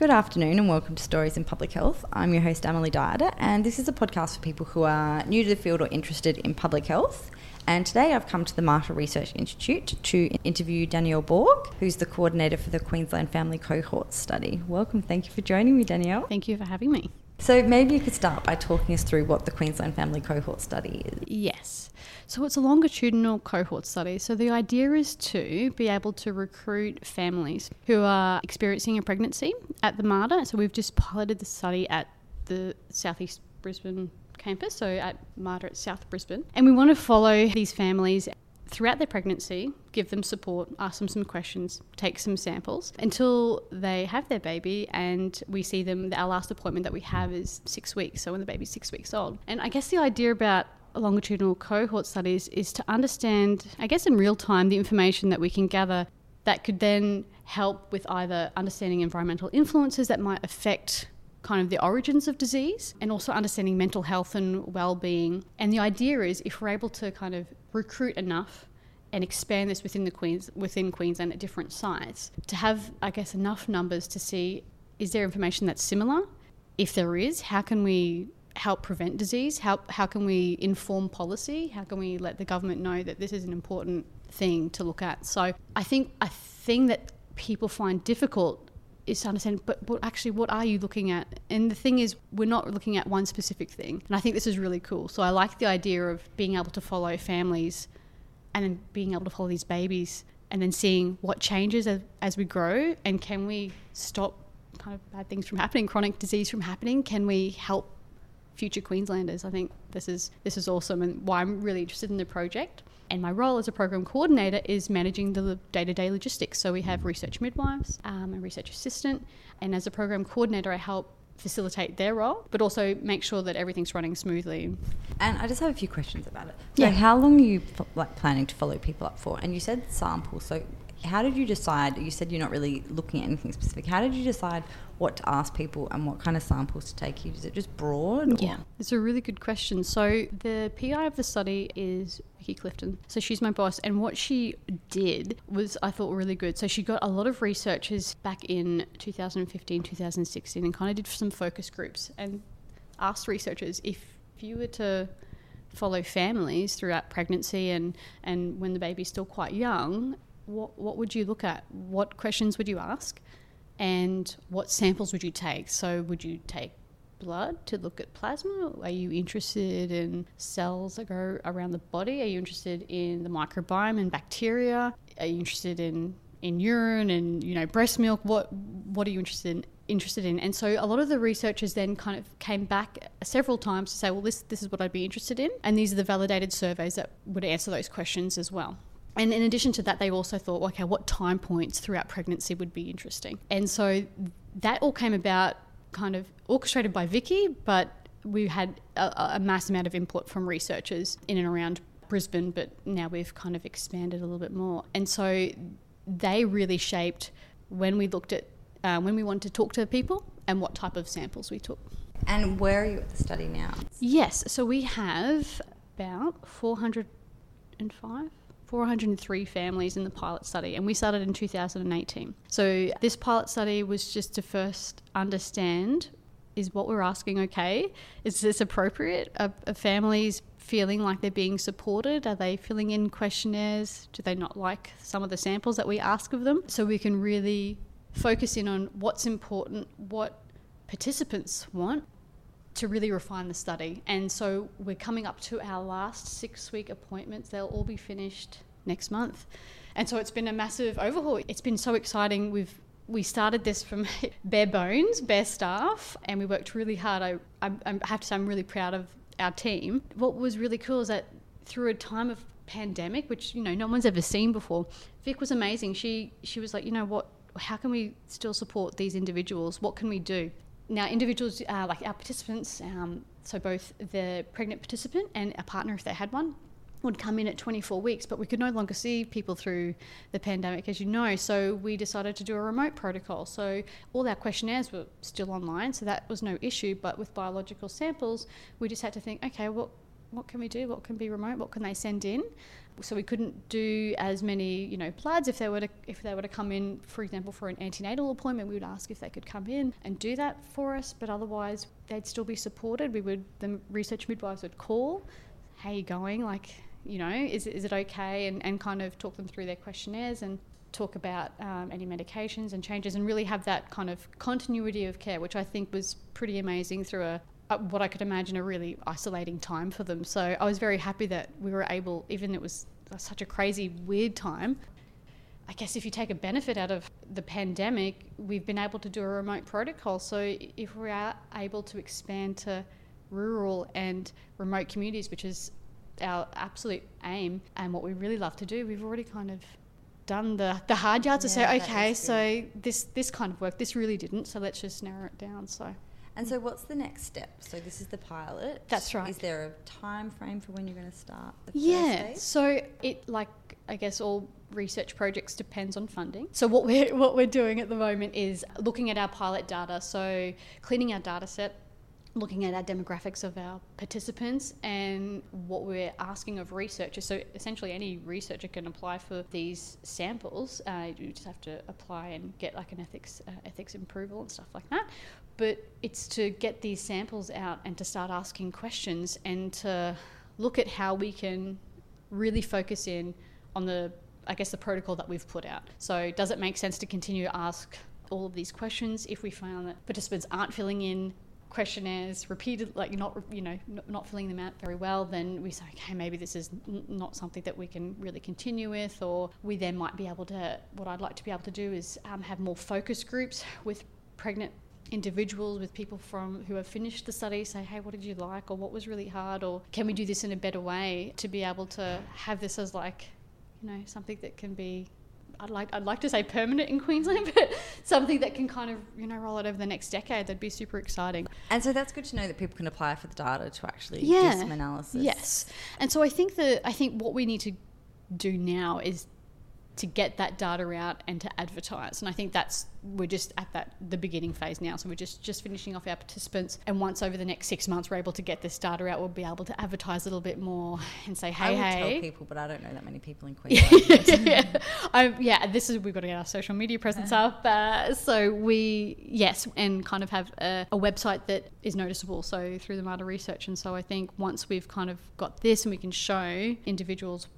Good afternoon and welcome to Stories in Public Health. I'm your host, Emily Dyer, and this is a podcast for people who are new to the field or interested in public health. And today I've come to the Mater Research Institute to interview Danielle Borg, who's the coordinator for the Queensland Family Cohort Study. Welcome. Thank you for joining me, Danielle. Thank you for having me. So maybe you could start by talking us through what the Queensland Family Cohort Study is. Yes. So it's a longitudinal cohort study. So the idea is to be able to recruit families who are experiencing a pregnancy at the Mater. So we've just piloted the study at the Southeast Brisbane campus, so at Mater at South Brisbane. And we want to follow these families throughout their pregnancy, give them support, ask them some questions, take some samples until they have their baby and we see them. Our last appointment that we have is six weeks, so when the baby's six weeks old. And I guess the idea about longitudinal cohort studies is to understand, I guess in real time, the information that we can gather that could then help with either understanding environmental influences that might affect kind of the origins of disease and also understanding mental health and well-being. And the idea is if we're able to kind of recruit enough and expand this within the Queens within Queensland at different sites to have I guess enough numbers to see is there information that's similar? If there is, how can we help prevent disease? How how can we inform policy? How can we let the government know that this is an important thing to look at? So I think a thing that people find difficult is to understand, but, but actually, what are you looking at? And the thing is, we're not looking at one specific thing. And I think this is really cool. So I like the idea of being able to follow families and then being able to follow these babies and then seeing what changes as, as we grow and can we stop kind of bad things from happening, chronic disease from happening? Can we help future Queenslanders? I think this is this is awesome and why I'm really interested in the project. And my role as a program coordinator is managing the day to day logistics. So we have research midwives, um, a research assistant, and as a program coordinator, I help facilitate their role, but also make sure that everything's running smoothly. And I just have a few questions about it. So, yeah. how long are you like planning to follow people up for? And you said sample. So, how did you decide? You said you're not really looking at anything specific. How did you decide what to ask people and what kind of samples to take? Is it just broad? Yeah, it's a really good question. So the PI of the study is Vicky Clifton. So she's my boss, and what she did was I thought really good. So she got a lot of researchers back in 2015, 2016, and kind of did some focus groups and asked researchers if, if you were to follow families throughout pregnancy and, and when the baby's still quite young, what, what would you look at? What questions would you ask? And what samples would you take? So, would you take blood to look at plasma? Are you interested in cells that go around the body? Are you interested in the microbiome and bacteria? Are you interested in, in urine and you know breast milk? What what are you interested in? interested in and so a lot of the researchers then kind of came back several times to say well this this is what I'd be interested in and these are the validated surveys that would answer those questions as well and in addition to that, they also thought, okay, what time points throughout pregnancy would be interesting? And so that all came about kind of orchestrated by Vicky, but we had a, a mass amount of input from researchers in and around Brisbane, but now we've kind of expanded a little bit more. And so they really shaped when we looked at uh, when we wanted to talk to people and what type of samples we took. And where are you at the study now? Yes, so we have about 405 403 families in the pilot study, and we started in 2018. So, this pilot study was just to first understand is what we're asking okay? Is this appropriate? Are, are, families feeling like they're being supported? Are they filling in questionnaires? Do they not like some of the samples that we ask of them? So, we can really focus in on what's important, what participants want, to really refine the study. And so we're coming up to our last six week appointments. They'll all be finished next month. And so it's been a massive overhaul. It's been so exciting. We've we started this from bare bones, bare staff, and we worked really hard. I, I, I have to say, I'm really proud of our team. What was really cool is that through a time of pandemic, which you know no one's ever seen before, Vic was amazing. She she was like, you know what? How can we still support these individuals? What can we do? Now, individuals uh, like our participants, um, so both the pregnant participant and a partner if they had one, would come in at 24 weeks, but we could no longer see people through the pandemic, as you know. So we decided to do a remote protocol. So all our questionnaires were still online, so that was no issue. But with biological samples, we just had to think, okay, well, what can we do? What can be remote? What can they send in? So we couldn't do as many, you know, bloods if they were to if they were to come in, for example, for an antenatal appointment. We would ask if they could come in and do that for us, but otherwise they'd still be supported. We would the research midwives would call, "How you going? Like, you know, is is it okay?" and and kind of talk them through their questionnaires and talk about um, any medications and changes and really have that kind of continuity of care, which I think was pretty amazing through a, Uh, what I could imagine a really isolating time for them. So I was very happy that we were able, even it was such a crazy, weird time. I guess if you take a benefit out of the pandemic, we've been able to do a remote protocol. So if we are able to expand to rural and remote communities, which is our absolute aim and what we really love to do, we've already kind of done the, the hard yards Yeah, to say, okay, so this this kind of worked. This really didn't. So let's just narrow it down. So And so, what's the next step? So, this is the pilot. That's right. Is there a time frame for when you're going to start? Yeah. So it like I guess all research projects depends on funding. So what we're what we're doing at the moment is looking at our pilot data. So cleaning our data set. Looking at our demographics of our participants and what we're asking of researchers. So, essentially, any researcher can apply for these samples. Uh, you just have to apply and get like an ethics uh, ethics approval and stuff like that. But it's to get these samples out and to start asking questions and to look at how we can really focus in on the I guess the protocol that we've put out. So does it make sense to continue to ask all of these questions if we found that participants aren't filling in questionnaires repeated like not you know not filling them out very well then we say okay maybe this is n- not something that we can really continue with or we then might be able to what i'd like to be able to do is um, have more focus groups with pregnant individuals with people from who have finished the study say hey what did you like or what was really hard or can we do this in a better way to be able to have this as like you know something that can be I'd like I'd like to say permanent in Queensland, but something that can kind of you know roll out over the next decade. That'd be super exciting. And so, that's good to know that people can apply for the data to actually do some analysis. Yes, and so I think that I think what we need to do now is to get that data out and to advertise. And I think that's we're just at that the beginning phase now. So we're just just finishing off our participants, and once over the next six months we're able to get this data out, we'll be able to advertise a little bit more and say, I hey, would hey. tell people, but I don't know that many people in Queensland. yeah, I, yeah. This is we've got to get our social media presence up. Uh, so we yes, and kind of have a, a website that is noticeable. So through the Mater research, and so I think once we've kind of got this and we can show individuals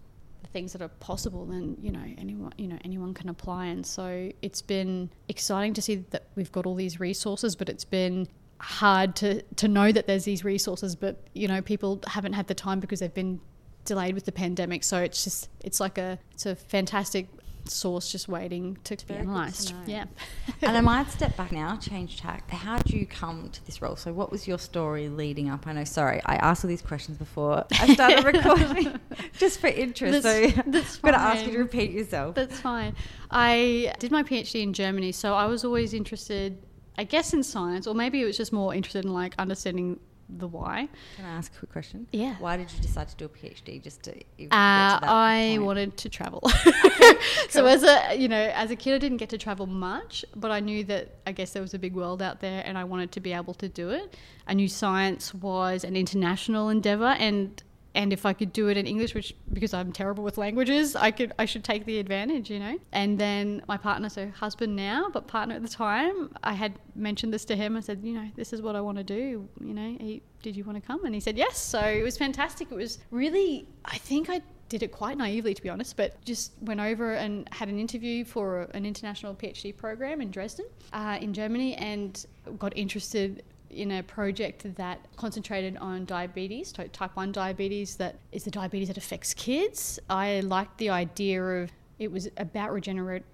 things that are possible, then you know anyone you know anyone can apply. And so it's been exciting to see that we've got all these resources, but it's been hard to to know that there's these resources, but you know people haven't had the time because they've been delayed with the pandemic. So it's just it's like a it's a fantastic source just waiting to, be very analysed. Yeah. and I might step back now, change tack. How did you come to this role? So, what was your story leading up? I know, sorry, I asked all these questions before I started recording, just for interest. That's- so, that's I'm going to ask you to repeat yourself. That's fine. I did my PhD in Germany, so I was always interested, I guess, in science, or maybe it was just more interested in like understanding the why. Can I ask a quick question? Yeah. Why did you decide to do a PhD? Just to, if- get to Uh, that I point? wanted to travel. so as a you know as a kid, I didn't get to travel much, but I knew that I guess there was a big world out there, and I wanted to be able to do it. I knew science was an international endeavor, and and if I could do it in English, which because I'm terrible with languages, I could I should take the advantage, you know. And then my partner, so husband now, but partner at the time, I had mentioned this to him. I said, you know, this is what I want to do. You know, he, did you want to come? And he said yes. So it was fantastic. It was really, I think I did it quite naively to be honest, but just went over and had an interview for an international PhD program in Dresden, uh, in Germany, and got interested in a project that concentrated on diabetes, type 1 diabetes, that is the diabetes that affects kids. I liked the idea of it was about regenerate,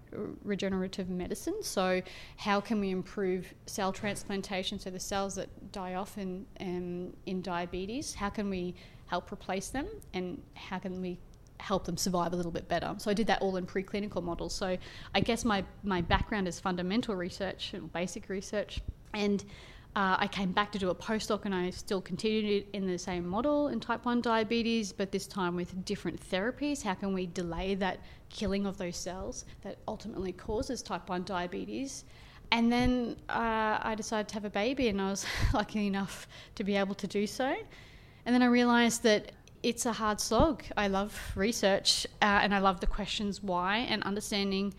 regenerative medicine. So, how can we improve cell transplantation? So, the cells that die off in, um, in diabetes, how can we help replace them? And how can we help them survive a little bit better. So I did that all in preclinical models. So I guess my, my background is fundamental research and basic research. And uh, I came back to do a postdoc and I still continued in the same model in type 1 diabetes, but this time with different therapies. How can we delay that killing of those cells that ultimately causes type 1 diabetes? And then uh, I decided to have a baby, and I was lucky enough to be able to do so. And then I realized that it's a hard slog. I love research uh, and I love the questions why and understanding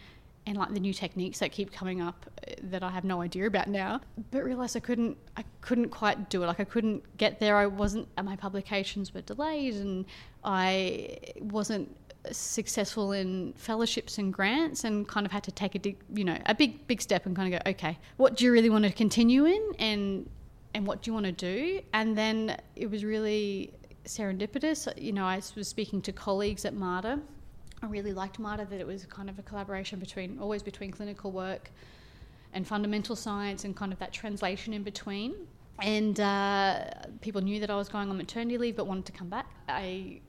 and like the new techniques that keep coming up uh, that I have no idea about now. But realized I couldn't I couldn't quite do it. Like I couldn't get there. I wasn't my publications were delayed and I wasn't successful in fellowships and grants and kind of had to take a you know a big big step and kind of go okay what do you really want to continue in and and what do you want to do and then it was really serendipitous you know I was speaking to colleagues at Mater I really liked Mater that it was kind of a collaboration between always between clinical work and fundamental science and kind of that translation in between and uh, people knew that I was going on maternity leave but wanted to come back I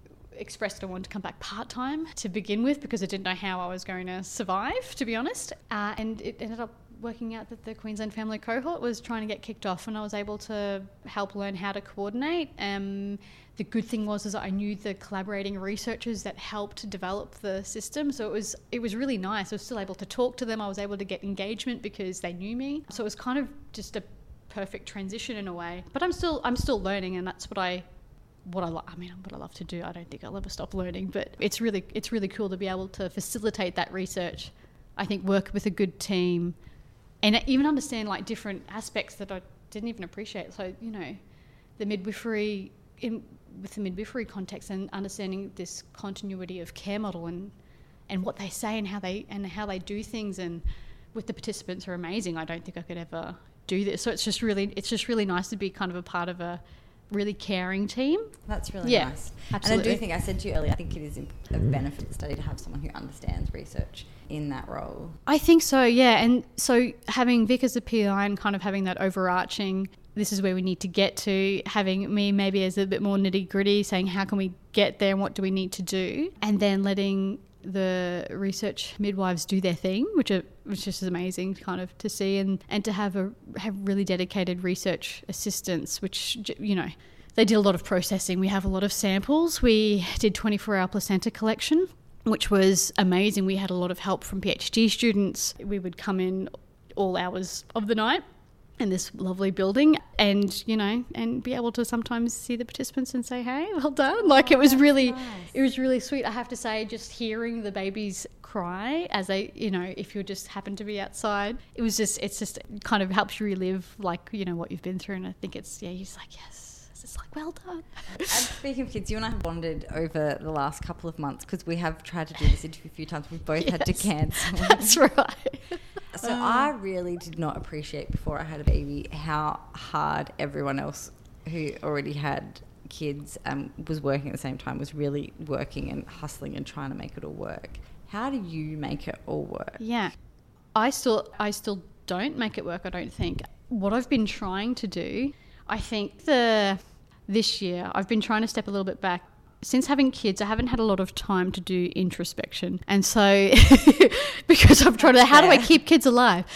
expressed I wanted to come back part time to begin with because I didn't know how I was going to survive, to be honest. Uh, and it ended up working out that the Queensland Family Cohort was trying to get kicked off, and I was able to help learn how to coordinate. Um, the good thing was is I knew the collaborating researchers that helped develop the system, so it was it was really nice. I was still able to talk to them. I was able to get engagement because they knew me. So it was kind of just a perfect transition in a way. But I'm still I'm still learning, and that's what I what I lo- I mean what I love to do. I don't think I'll ever stop learning, but it's really it's really cool to be able to facilitate that research. I think work with a good team, and even understand like different aspects that I didn't even appreciate. So you know, the midwifery in with the midwifery context and understanding this continuity of care model and and what they say and how they and how they do things and with the participants are amazing. I don't think I could ever do this. So it's just really it's just really nice to be kind of a part of a really caring team. That's really Yeah, nice. absolutely. And I do think I said to you earlier, I think it is a benefit of the study to have someone who understands research in that role. I think so, yeah. And so having Vic as a PI and kind of having that overarching, this is where we need to get to, having me maybe as a bit more nitty gritty, saying how can we get there and what do we need to do, and then letting the research midwives do their thing, which are which is amazing kind of to see, and and to have a have really dedicated research assistants, which you know. They did a lot of processing. We have a lot of samples. We did 24 hour placenta collection, which was amazing. We had a lot of help from PhD students. We would come in all hours of the night in this lovely building and you know and be able to sometimes see the participants and say hey well done like it was oh, really it was really sweet i have to say just hearing the babies cry as they you know if you just happen to be outside it was just it's just it kind of helps you relive like you know what you've been through and i think it's yeah you're like yes it's like well done And speaking of kids, you and I have bonded over the last couple of months because we have tried to do this interview a few times. We've both had to cancel. that's right So I really did not appreciate before I had a baby how hard everyone else who already had kids and was working at the same time was really working and hustling and trying to make it all work. How do you make it all work? Yeah. I still I still don't make it work, I don't think. What I've been trying to do, I think the this year I've been trying to step a little bit back. Since having kids, I haven't had a lot of time to do introspection. And so because I'm trying to how do I keep kids alive?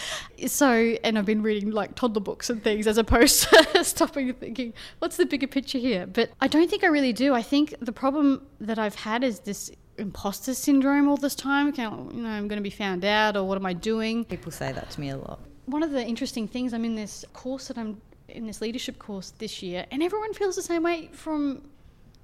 So and I've been reading like toddler books and things as opposed to stopping and thinking, what's the bigger picture here? But I don't think I really do. I think the problem that I've had is this imposter syndrome all this time. Okay, you know, I'm going to be found out, or what am I doing? People say that to me a lot. One of the interesting things, I'm in this course that I'm in this leadership course this year, and everyone feels the same way from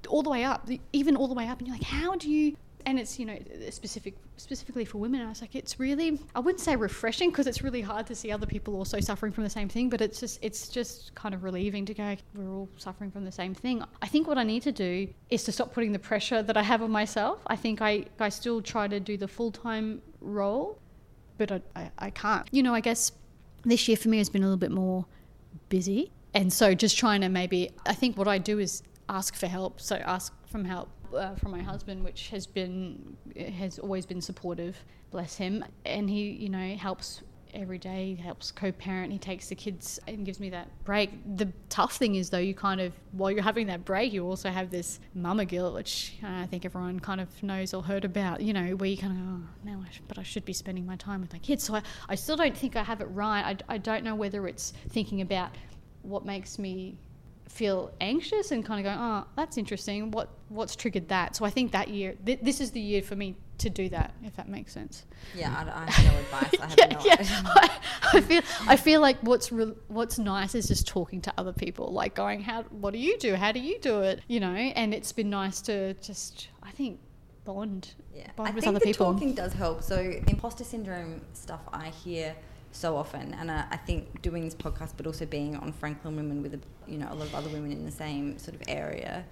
all the way up, even all the way up, and you're like, how do you? And it's you know specific specifically for women. I was like, it's really I wouldn't say refreshing because it's really hard to see other people also suffering from the same thing. But it's just it's just kind of relieving to go. We're all suffering from the same thing. I think what I need to do is to stop putting the pressure that I have on myself. I think I I still try to do the full time role, but I, I I can't. You know, I guess this year for me has been a little bit more busy. And so just trying to maybe, I think what I do is ask for help. So ask from help uh, from my husband, which has been, has always been supportive, bless him. And he, you know, helps every day, he helps co parent, he takes the kids and gives me that break. The tough thing is, though, you kind of, while you're having that break, you also have this mama guilt, which I think everyone kind of knows or heard about, you know, where you kind of go, oh, now I sh- but I should be spending my time with my kids. So I, I still don't think I have it right. I, I don't know whether it's thinking about what makes me feel anxious and kind of going, oh, that's interesting. What what's triggered that? So I think that year, th- this is the year for me to do that, if that makes sense. Yeah, I, I have no advice. I have yeah, no yeah. I, I feel I feel like what's re- what's nice is just talking to other people, like going, "How? What do you do? How do you do it?" You know, and it's been nice to just, I think, bond, Yeah, bond I with think other the people. talking does help. So imposter syndrome stuff I hear so often, and I, I think doing this podcast, but also being on Franklin Women with a, you know a lot of other women in the same sort of area,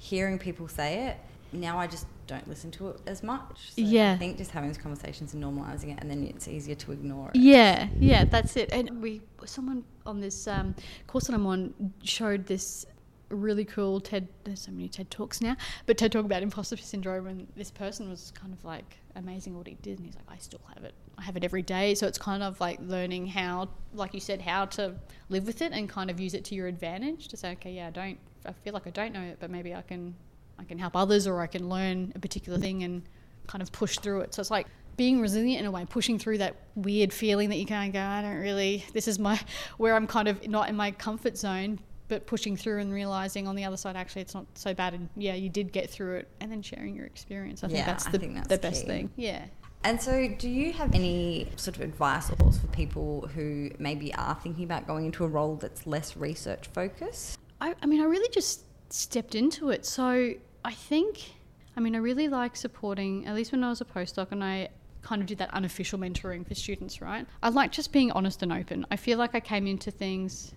hearing people say it. Now I just don't listen to it as much. So Yeah. I think just having these conversations and normalizing it, and then it's easier to ignore it. Yeah, yeah, that's it. And we, someone on this um, course that I'm on showed this really cool TED. There's so many TED talks now, but TED talk about imposter syndrome, and this person was kind of like amazing what he did, and he's like, I still have it. I have it every day. So it's kind of like learning how, like you said, how to live with it and kind of use it to your advantage to say, okay, yeah, I don't. I feel like I don't know it, but maybe I can, I can help others, or I can learn a particular thing and kind of push through it. So it's like being resilient in a way, pushing through that weird feeling that you kind of go, I don't really, this is my, where I'm kind of not in my comfort zone, but pushing through and realizing on the other side, actually, it's not so bad. And yeah, you did get through it and then sharing your experience. I think Yeah, that's I the, think that's the best key. thing. Yeah. And so, do you have any sort of advice or thoughts for people who maybe are thinking about going into a role that's less research focused? I, I mean, I really just stepped into it. So I think, I mean, I really like supporting, at least when I was a postdoc and I kind of did that unofficial mentoring for students, right? I like just being honest and open. I feel like I came into things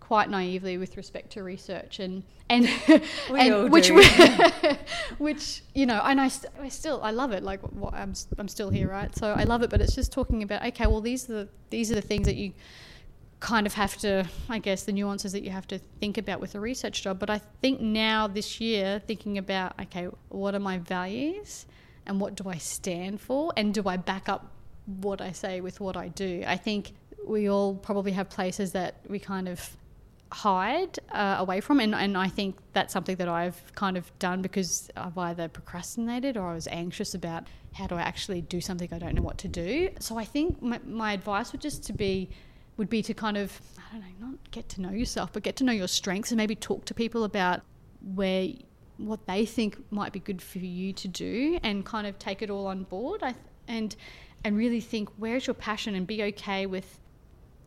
quite naively with respect to research and and, and which do. which you know and I, st- I still I love it like what, I'm I'm still here right so I love it but it's just talking about okay well these are the these are the things that you kind of have to, I guess, the nuances that you have to think about with a research job. But I think now this year, thinking about, okay, what are my values and what do I stand for? And do I back up what I say with what I do? I think we all probably have places that we kind of hide uh, away from and, and I think that's something that I've kind of done because I've either procrastinated or I was anxious about how do I actually do something I don't know what to do so I think my, my advice would just to be would be to kind of I don't know not get to know yourself but get to know your strengths and maybe talk to people about where what they think might be good for you to do and kind of take it all on board. And and really think where's your passion? And be okay with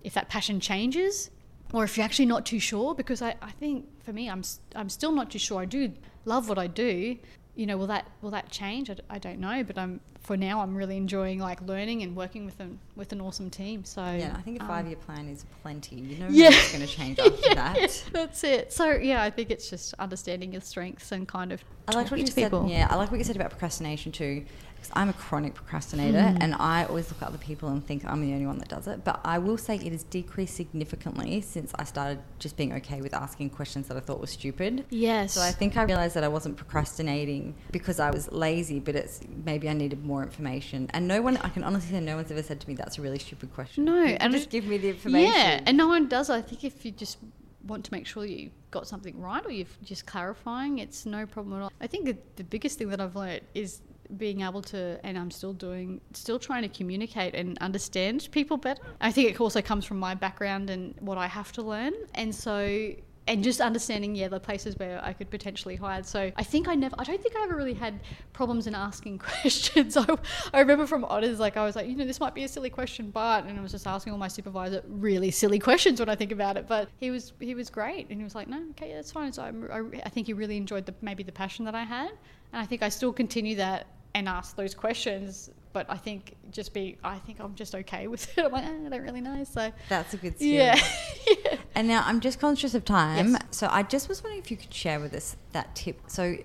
if that passion changes or if you're actually not too sure because I, I think for me I'm, I'm still not too sure. I do love what I do you know will that will that change I don't know but I'm for now I'm really enjoying like learning and working with an with an awesome team so Yeah, I think a um, five year plan is plenty. You know Yeah. it's going to change after yeah, that. yeah, that's it so yeah I think it's just understanding your strengths and kind of I like what you to said. people Yeah, I like what you said about procrastination too. Because I'm a chronic procrastinator, Mm. and I always look at other people and think I'm the only one that does it. But I will say it has decreased significantly since I started just being okay with asking questions that I thought were stupid. yes So I think I realized that I wasn't procrastinating because I was lazy, but it's maybe I needed more information. And no one, I can honestly say, no one's ever said to me that's a really stupid question. No, and just it- give me the information. Yeah, and no one does. I think if you just want to make sure you got something right or you're just clarifying, it's no problem at all. I think the biggest thing that I've learned is being able to, and I'm still doing, still trying to communicate and understand people better. I think it also comes from my background and what I have to learn. And so, and just understanding, yeah, the places where I could potentially hide. So I think I never, I don't think I ever really had problems in asking questions. I, I remember from honors, like I was like, you know, this might be a silly question, but, and I was just asking all my supervisor really silly questions when I think about it. But he was, he was great. And he was like, no, okay, that's fine. So I'm, I, I think he really enjoyed the, maybe the passion that I had. And I think I still continue that and ask those questions. But I think just be, I think I'm just okay with it. I'm like, "Ah, I don't really know. So That's a good skill. yeah. yeah. And now I'm just conscious of time. Yes. So I just was wondering if you could share with us that tip. So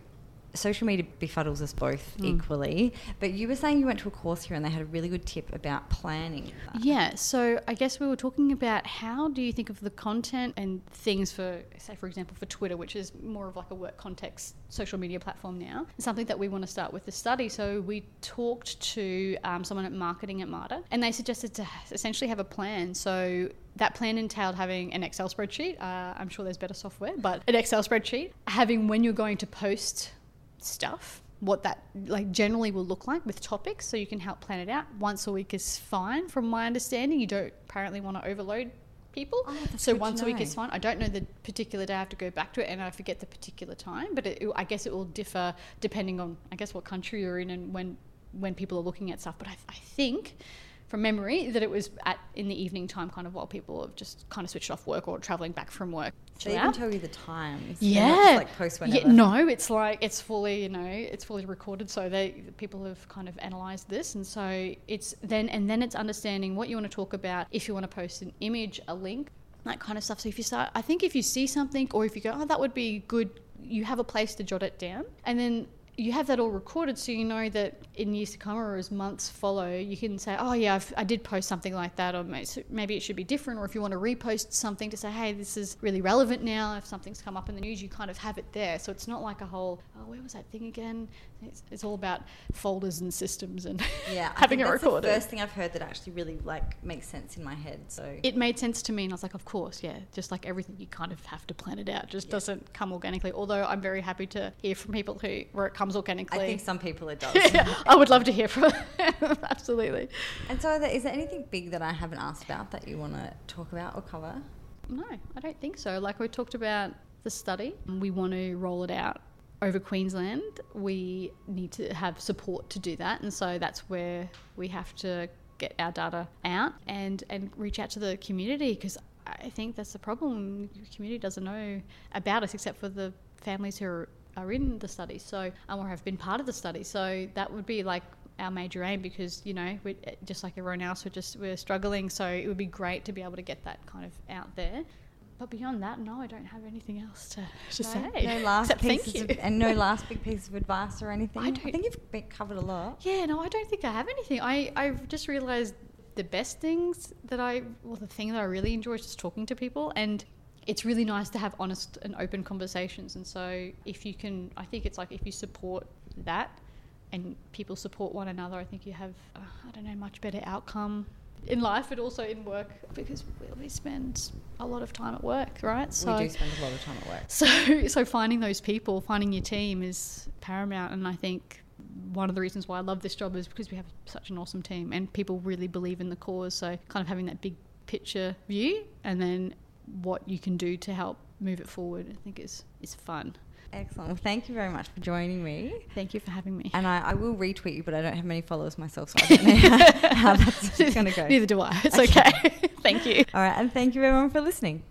social media befuddles us both Mm. equally, but you were saying you went to a course here and they had a really good tip about planning. Yeah, so I guess we were talking about how do you think of the content and things for, say, for example, for Twitter, which is more of like a work context social media platform now, something that we want to start with the study. So we talked to um, someone at marketing at Mater, and they suggested to essentially have a plan. So that plan entailed having an Excel spreadsheet. Uh, I'm sure there's better software, but an Excel spreadsheet, having when you're going to post stuff what that like generally will look like with topics so you can help plan it out. Once a week is fine from my understanding. You don't apparently want to overload people. Oh, so once a week is fine. I don't know the particular day i have to go back to it and i forget the particular time but it, i guess it will differ depending on i guess what country you're in and when when people are looking at stuff. But I, I think from memory that it was at in the evening time, kind of while people have just kind of switched off work or traveling back from work. They even tell you the times. Yeah. Just, like post whenever. Yeah, no, it's like it's fully, you know, it's fully recorded. So they people have kind of analysed this, and so it's then and then it's understanding what you want to talk about. If you want to post an image, a link, that kind of stuff. So if you start, I think if you see something or if you go, oh, that would be good, you have a place to jot it down, and then you have that all recorded so you know that in years to come or as months follow, you can say, oh, yeah, I've, i did post something like that, or maybe it should be different. Or if you want to repost something to say, hey, this is really relevant now, if something's come up in the news, you kind of have it there. So it's not like a whole, oh, where was that thing again? It's, it's all about folders and systems and yeah, having it recorded. the first thing I've heard that actually really like makes sense in my head. So it made sense to me, and I was like, of course, yeah. Just like everything, you kind of have to plan it out. It just yeah. doesn't come organically. Although I'm very happy to hear from people who where it comes organically. I think some people it does. I would love to hear from them. Absolutely. And so, is there anything big that I haven't asked about that you want to talk about or cover? No, I don't think so. Like we talked about the study, we want to roll it out over Queensland, we need to have support to do that. And so that's where we have to get our data out and, and reach out to the community because I think that's the problem. The community doesn't know about us except for the families who are, are in the study, so um, or have been part of the study. So that would be like our major aim because you know we eh, just like everyone else we're just we're struggling so it would be great to be able to get that kind of out there but beyond that, no, I don't have anything else to, to no, say. No last pieces of, and no last big piece of advice or anything. I, I think you've been covered a lot. Yeah, no, I don't think I have anything. I I've just realised the best things that I well the thing that I really enjoy is just talking to people and it's really nice to have honest and open conversations and so if you can I think it's like if you support that and people support one another I think you have uh, I don't know much better outcome in life, but also in work because we spend a lot of time at work, right? So we do spend a lot of time at work. So, so finding those people, finding your team is paramount, and I think one of the reasons why I love this job is because we have such an awesome team and people really believe in the cause. So, kind of having that big picture view, and then what you can do to help move it forward, I think is is fun. Excellent. Well, thank you very much for joining me. Thank you for having me. And I, I will retweet you, but I don't have many followers myself, so I don't know how, how that's going to go. Neither do I. It's okay. okay. thank you. All right. And thank you, everyone, for listening.